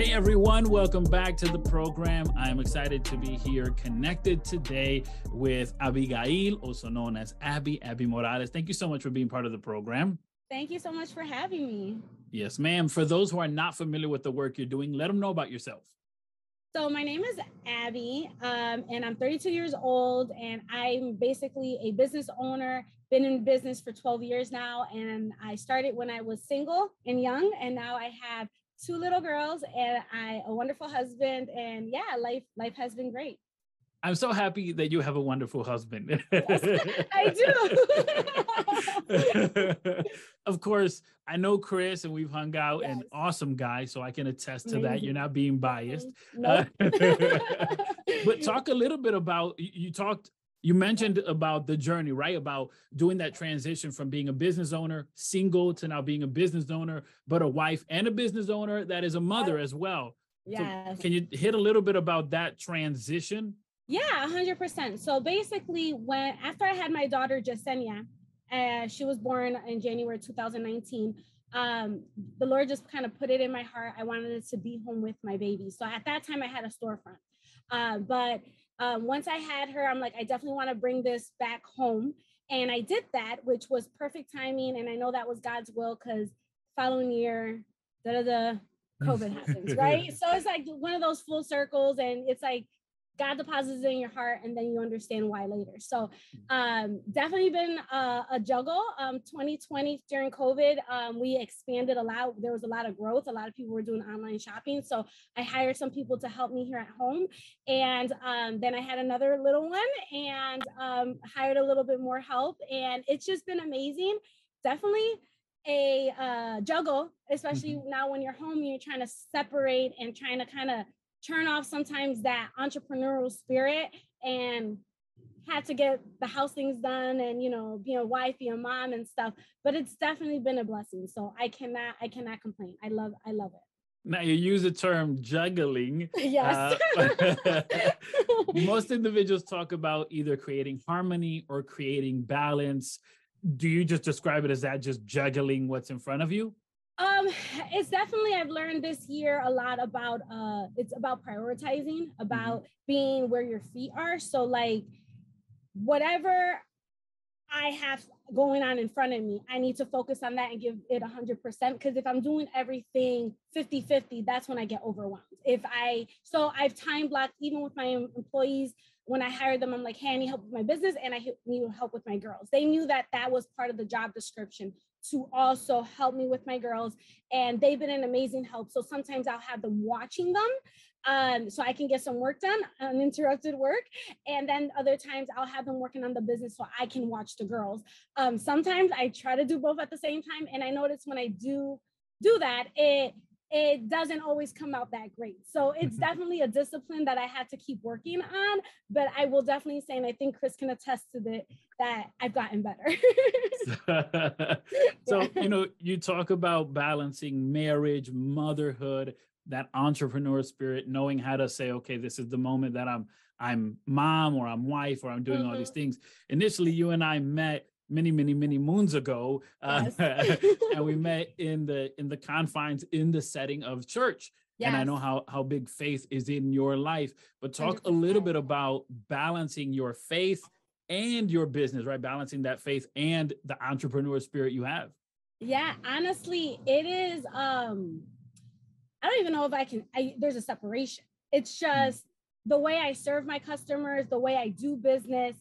Hey everyone, welcome back to the program. I am excited to be here connected today with Abigail, also known as Abby, Abby Morales. Thank you so much for being part of the program. Thank you so much for having me. Yes, ma'am. For those who are not familiar with the work you're doing, let them know about yourself. So my name is Abby, um, and I'm 32 years old, and I'm basically a business owner. Been in business for 12 years now, and I started when I was single and young, and now I have two little girls and I a wonderful husband and yeah, life life has been great. I'm so happy that you have a wonderful husband. Yes, I do. of course, I know Chris and we've hung out yes. and awesome guy, so I can attest to that. You're mm-hmm. not being biased. Mm-hmm. Nope. Uh, but talk a little bit about you talked you mentioned about the journey, right? About doing that transition from being a business owner, single, to now being a business owner, but a wife and a business owner that is a mother as well. Yeah. So can you hit a little bit about that transition? Yeah, 100%. So basically, when after I had my daughter, Jasenia, uh, she was born in January 2019. Um, the Lord just kind of put it in my heart. I wanted to be home with my baby. So at that time, I had a storefront. Uh, but um, once I had her, I'm like, I definitely want to bring this back home. And I did that, which was perfect timing. And I know that was God's will because following year, da da da, COVID happens, right? so it's like one of those full circles. And it's like God deposits it in your heart and then you understand why later. So um, definitely been a, a juggle. Um, 2020 during COVID, um, we expanded a lot. There was a lot of growth. A lot of people were doing online shopping. So I hired some people to help me here at home. And um, then I had another little one and um, hired a little bit more help. And it's just been amazing. Definitely a uh, juggle, especially mm-hmm. now when you're home, you're trying to separate and trying to kind of turn off sometimes that entrepreneurial spirit and had to get the house things done and you know being a wife being a mom and stuff. But it's definitely been a blessing. So i cannot i cannot complain. I love i love it. Now you use the term juggling. Yes. Uh, most individuals talk about either creating harmony or creating balance. Do you just describe it as that just juggling what's in front of you um, it's definitely I've learned this year a lot about uh it's about prioritizing, about mm-hmm. being where your feet are. So like whatever I have going on in front of me, I need to focus on that and give it 100% because if I'm doing everything 50-50, that's when I get overwhelmed. If I so I've time blocked even with my employees when I hired them, I'm like, hey, I need help with my business and I need help with my girls. They knew that that was part of the job description to also help me with my girls and they've been an amazing help so sometimes i'll have them watching them um, so i can get some work done uninterrupted work and then other times i'll have them working on the business so i can watch the girls um, sometimes i try to do both at the same time and i notice when i do do that it it doesn't always come out that great. So it's mm-hmm. definitely a discipline that I had to keep working on. But I will definitely say, and I think Chris can attest to that, that I've gotten better. so, you know, you talk about balancing marriage, motherhood, that entrepreneur spirit, knowing how to say, okay, this is the moment that I'm I'm mom or I'm wife or I'm doing mm-hmm. all these mm-hmm. things. Initially, you and I met many many many moons ago uh, and we met in the in the confines in the setting of church yes. and i know how how big faith is in your life but talk 100%. a little bit about balancing your faith and your business right balancing that faith and the entrepreneur spirit you have yeah honestly it is um i don't even know if i can I, there's a separation it's hmm. just the way i serve my customers the way i do business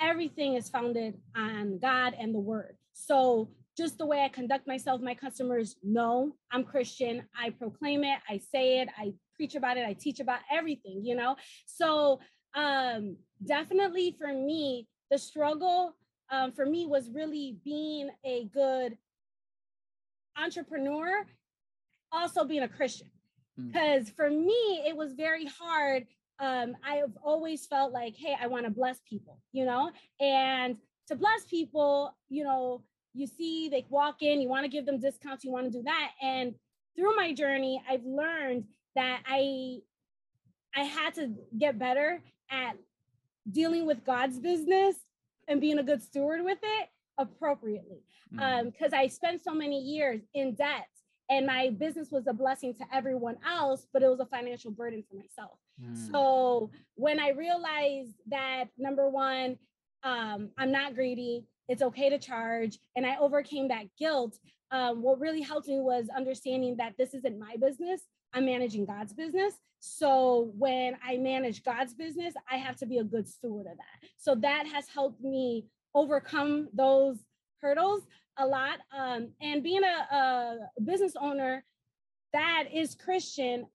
everything is founded on God and the word. So just the way I conduct myself, my customers know I'm Christian. I proclaim it, I say it, I preach about it, I teach about everything, you know? So um definitely for me, the struggle um, for me was really being a good entrepreneur, also being a Christian. Because mm. for me, it was very hard um, I've always felt like, hey, I want to bless people, you know, and to bless people, you know, you see they walk in, you want to give them discounts, you want to do that. And through my journey, I've learned that I I had to get better at dealing with God's business and being a good steward with it appropriately. Because mm. um, I spent so many years in debt and my business was a blessing to everyone else, but it was a financial burden for myself. Mm. So when I realized that number one, um, I'm not greedy, it's okay to charge, and I overcame that guilt. Um, what really helped me was understanding that this isn't my business. I'm managing God's business. So when I manage God's business, I have to be a good steward of that. So that has helped me overcome those hurdles a lot. Um, and being a, a business owner that is Christian,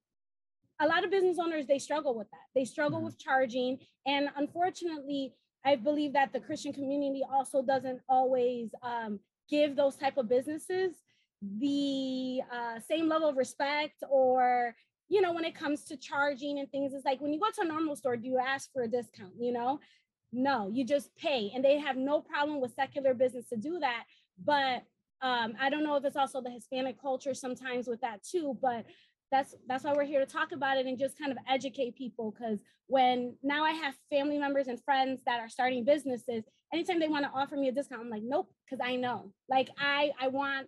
a lot of business owners they struggle with that. They struggle Mhm. with charging, and unfortunately, I believe that the Christian community also doesn't always um, give those type of businesses the uh, same level of respect or you know when it comes to charging and things it's like when you go to a normal store do you ask for a discount you know no you just pay and they have no problem with secular business to do that but um, i don't know if it's also the hispanic culture sometimes with that too but that's that's why we're here to talk about it and just kind of educate people because when now i have family members and friends that are starting businesses anytime they want to offer me a discount i'm like nope because i know like i i want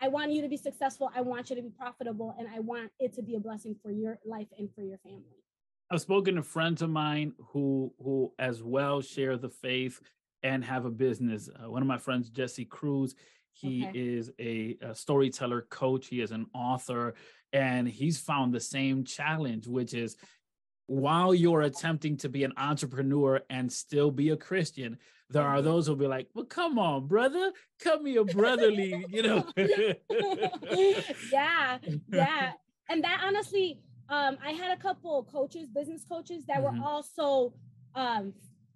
I want you to be successful. I want you to be profitable, and I want it to be a blessing for your life and for your family. I've spoken to friends of mine who who as well share the faith and have a business. Uh, one of my friends, Jesse Cruz, he Okay. is a, a storyteller coach. He is an author, and he's found the same challenge, which is while you're attempting to be an entrepreneur and still be a Christian, there are Mhm. those who'll be like, "Well, come on, brother, come here, brotherly," you know. yeah, yeah. And that honestly, um, I had a couple coaches, business coaches that Mhm. were also um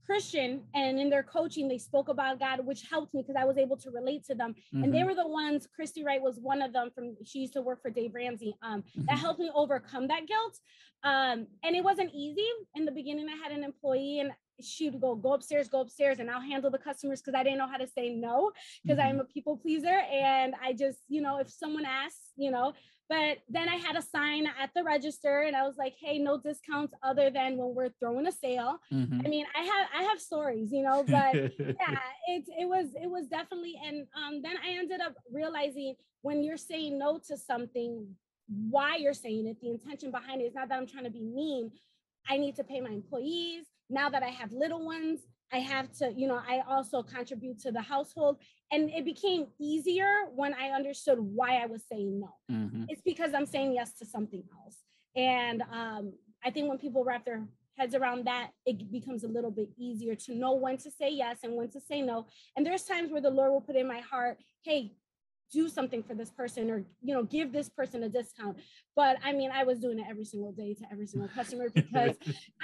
Christian and in their coaching they spoke about God, which helped me because I was able to relate to them. And they Mhm, were the ones, Christy Wright was one of them from she used to work for Dave Ramsey. Um, that mhm. helped me overcome that guilt. Um, and it wasn't easy. In the beginning, I had an employee and she would go, go upstairs, go upstairs, and I'll handle the customers because I didn't know how to say no because Mhm. I'm a people pleaser. And I just, you know, if someone asks, you know, but then I had a sign at the register and I was like, hey, no discounts other than when we're throwing a sale. Mhm. I mean, I have I have stories, you know, but yeah, it it was it was definitely and um then I ended up realizing when you're saying no to something, why you're saying it, the intention behind it is not that I'm trying to be mean. I need to pay my employees. Now that I have little ones, I have to, you know, I also contribute to the household. And it became easier when I understood why I was saying no Mhm. it's because I'm saying yes to something else. And um, I think when people wrap their heads around that, it becomes a little bit easier to know when to say yes and when to say no. And there's times where the Lord will put in my heart, hey, do something for this person or you know give this person a discount. But i mean i was doing it every single day to every single customer because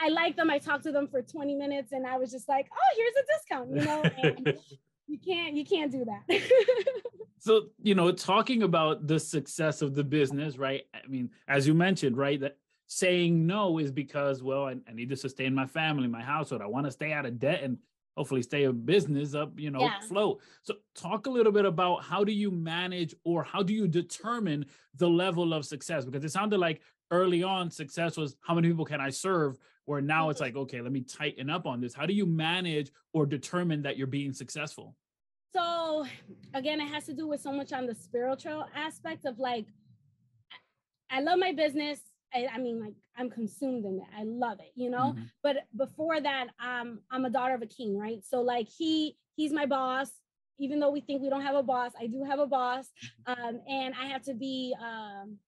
i like them i talked to them for 20 minutes and i was just like oh here's a discount you know? And you can't you can't do that. So you know talking about the success of the business right? I mean as you mentioned right that saying no is because well i, I need to sustain my family my household. I want to stay out of debt and hopefully stay a business up you know Yeah. float so talk a little bit about how do you manage or how do you determine the level of success because it sounded like early on success was how many people can i serve where now it's Mhm. like okay let me tighten up on this how do you manage or determine that you're being successful So again, it has to do with so much on the spiritual aspect of like, I love my business. I, I mean, like I'm consumed in it. I love it, you know. Mhm. But before that, um, I'm a daughter of a king, right? So like he he's my boss. Even though we think we don't have a boss, I do have a boss, um, and I have to be um,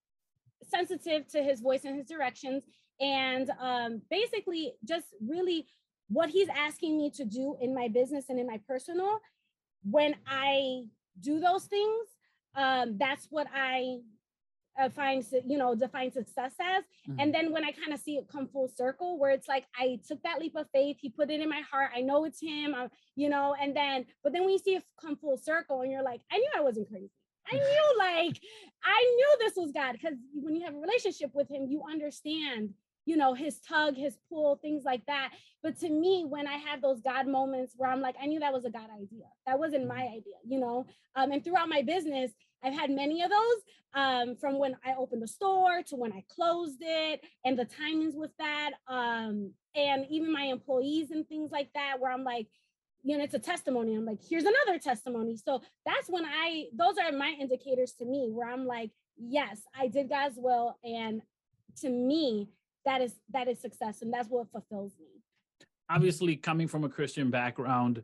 sensitive to his voice and his directions, and um, basically just really what he's asking me to do in my business and in my personal when I do those things, um, that's what I uh, find, you know, define success as. Mhm. And then when I kind of see it come full circle, where it's like I took that leap of faith, he put it in my heart. I know it's him, uh, you know. And then, but then when you see it come full circle, and you're like, I knew I wasn't crazy. I knew, like, I knew this was God because when you have a relationship with Him, you understand, you know, His tug, His pull, things like that. But to me, when I had those God moments where I'm like, I knew that was a God idea. That wasn't my idea, you know. Um, and throughout my business, I've had many of those um, from when I opened the store to when I closed it, and the timings with that, um, and even my employees and things like that, where I'm like, you know, it's a testimony. I'm like, here's another testimony. So that's when I, those are my indicators to me, where I'm like, yes, I did God's will. And to me, that is that is success and that's what fulfills me. Obviously, coming from a Christian background,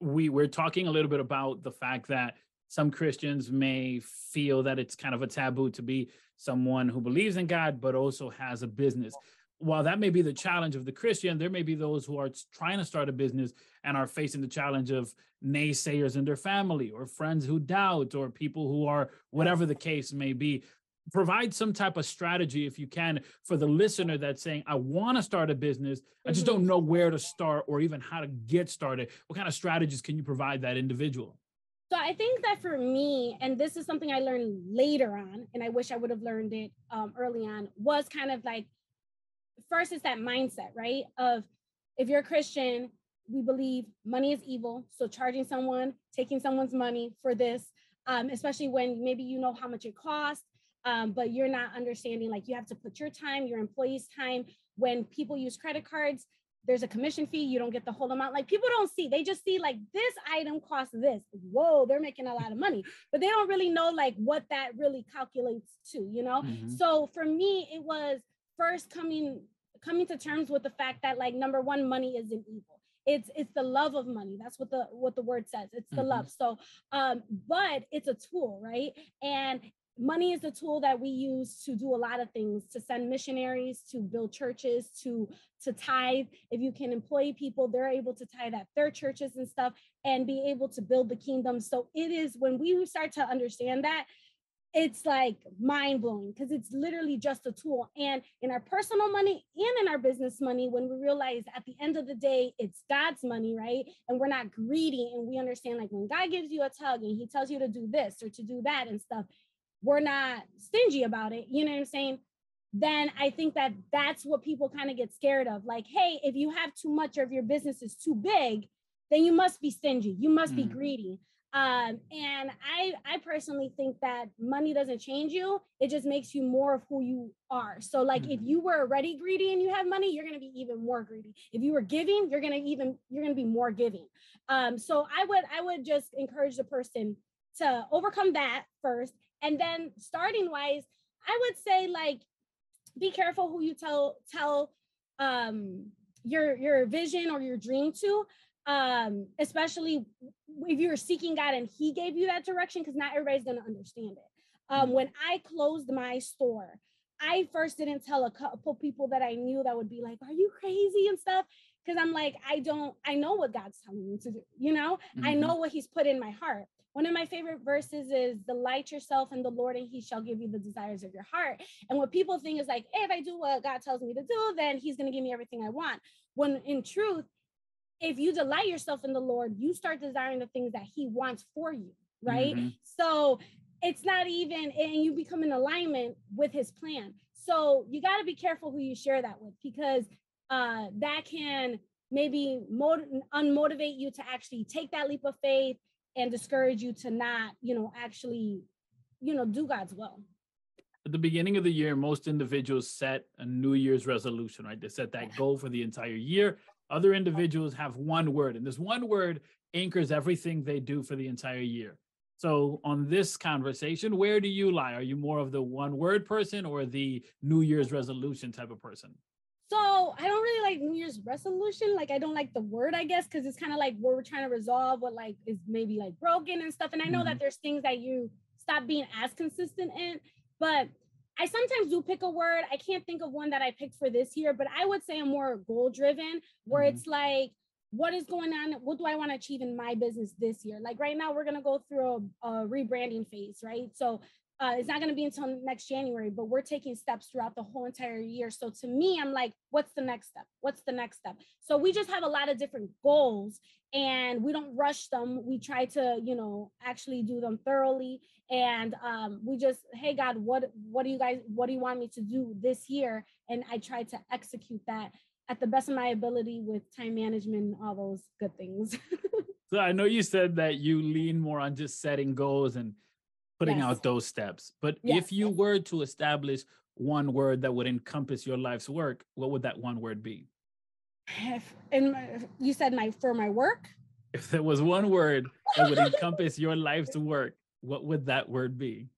we we're talking a little bit about the fact that some Christians may feel that it's kind of a taboo to be someone who believes in God, but also has a business. While that may be the challenge of the Christian, there may be those who are trying to start a business and are facing the challenge of naysayers in their family or friends who doubt or people who are whatever the case may be provide some type of strategy if you can for the listener that's saying i want to start a business i just don't Mhm. know where to start or even how to get started what kind of strategies can you provide that individual So I think that for me, and this is something I learned later on, and I wish I would have learned it um, early on, was kind of like first is that mindset, right? Of if you're a Christian, we believe money is evil. So charging someone, taking someone's money for this, um, especially when maybe you know how much it costs, um, but you're not understanding like you have to put your time, your employees' time. When people use credit cards, there's a commission fee, you don't get the whole amount. Like people don't see, they just see like this item costs this. Whoa, they're making a lot of money, but they don't really know like what that really calculates to, you know? Mhm. So for me, it was first coming coming to terms with the fact that like number one, money isn't evil. It's it's the love of money. That's what the what the word says. It's the Mhm. love. So um, but it's a tool, right? And money is a tool that we use to do a lot of things to send missionaries to build churches to to tithe if you can employ people they're able to tithe at their churches and stuff and be able to build the kingdom so it is when we start to understand that it's like mind blowing because it's literally just a tool. And in our personal money and in our business money, when we realize at the end of the day, it's God's money, right? And we're not greedy and we understand like when God gives you a tug and he tells you to do this or to do that and stuff, we're not stingy about it. You know what I'm saying? Then I think that that's what people kind of get scared of. Like, hey, if you have too much or if your business is too big, then you must be stingy. You must be Mm. greedy um and i i personally think that money doesn't change you it just makes you more of who you are so like if Mhm. you were already greedy and you have money you're to be even more greedy if you were giving you're to even you're to be more giving um so i would i would just encourage the person to overcome that first and then starting wise i would say like be careful who you tell tell um your your vision or your dream to um especially if you're seeking god and he gave you that direction because not everybody's going to understand it um Mhm. when i closed my store i first didn't tell a couple people that i knew that would be like are you crazy and stuff because i'm like i don't i know what god's telling me to do you know i Mhm. know what he's put in my heart one of my favorite verses is delight yourself in the lord and he shall give you the desires of your heart and what people think is like hey, if i do what god tells me to do then he's going to give me everything i want when in truth if you delight yourself in the Lord, you start desiring the things that He wants for you, right? Mhm. So it's not even, and you become in alignment with His plan. So you got to be careful who you share that with because uh, that can maybe mot- unmotivate you to actually take that leap of faith and discourage you to not, you know, actually, you know, do God's will. at the beginning of the year, most individuals set a New Year's resolution, right? They set that goal for the entire year. Other individuals have one word, and this one word anchors everything they do for the entire year. So, on this conversation, where do you lie? Are you more of the one word person or the New Year's resolution type of person? So I don't really like New Year's resolution. Like I don't like the word, I guess, because it's kind of like where we're trying to resolve what like is maybe like broken and stuff. And I know that there's things that you stop being as consistent in, but I sometimes do pick a word. I can't think of one that I picked for this year, but I would say I'm more goal driven, where Mhm. it's like, what is going on? What do I want to achieve in my business this year? Like right now, we're gonna go through a, a rebranding phase, right? So uh, it's not going to be until next January, but we're taking steps throughout the whole entire year. So to me, I'm like, what's the next step? What's the next step? So we just have a lot of different goals and we don't rush them. We try to, you know, actually do them thoroughly. And um, we just, hey God, what what do you guys, what do you want me to do this year? And I try to execute that at the best of my ability with time management and all those good things. So, I know you said that you lean more on just setting goals and putting Yes. out those steps. But Yes. if you were to establish one word that would encompass your life's work, what would that one word be? If- and my- you said my for my work. If there was one word that would encompass your life's work, what would that word be?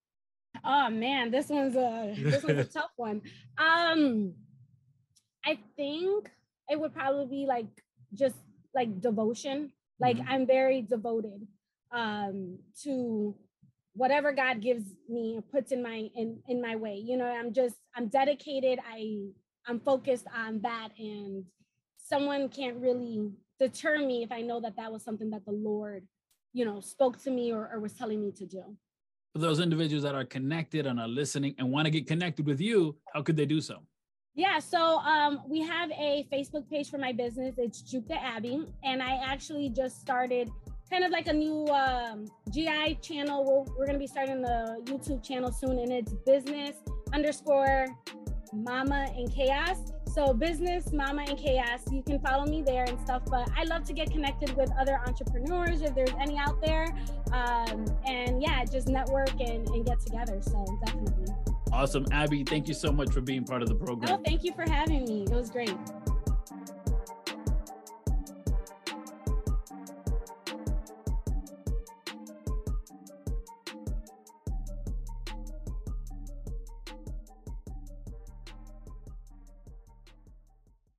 oh man, this one's a this one's a tough one. Um, I think it would probably be like just like devotion. Like Mhm. I'm very devoted um to whatever God gives me puts in my in in my way. You know, I'm just I'm dedicated. I I'm focused on that and someone can't really deter me if I know that that was something that the Lord, you know, spoke to me or, or was telling me to do. For those individuals that are connected and are listening and want to get connected with you, how could they do so? Yeah, so um, we have a Facebook page for my business. It's Juke Abbey, and I actually just started kind of like a new um, GI channel. We're, we're going to be starting the YouTube channel soon, and it's business underscore mama and chaos. So business mama and chaos. You can follow me there and stuff. But I love to get connected with other entrepreneurs if there's any out there, um, and yeah, just network and, and get together. So definitely. Awesome. Abby, thank you so much for being part of the program. Oh, thank you for having me. It was great.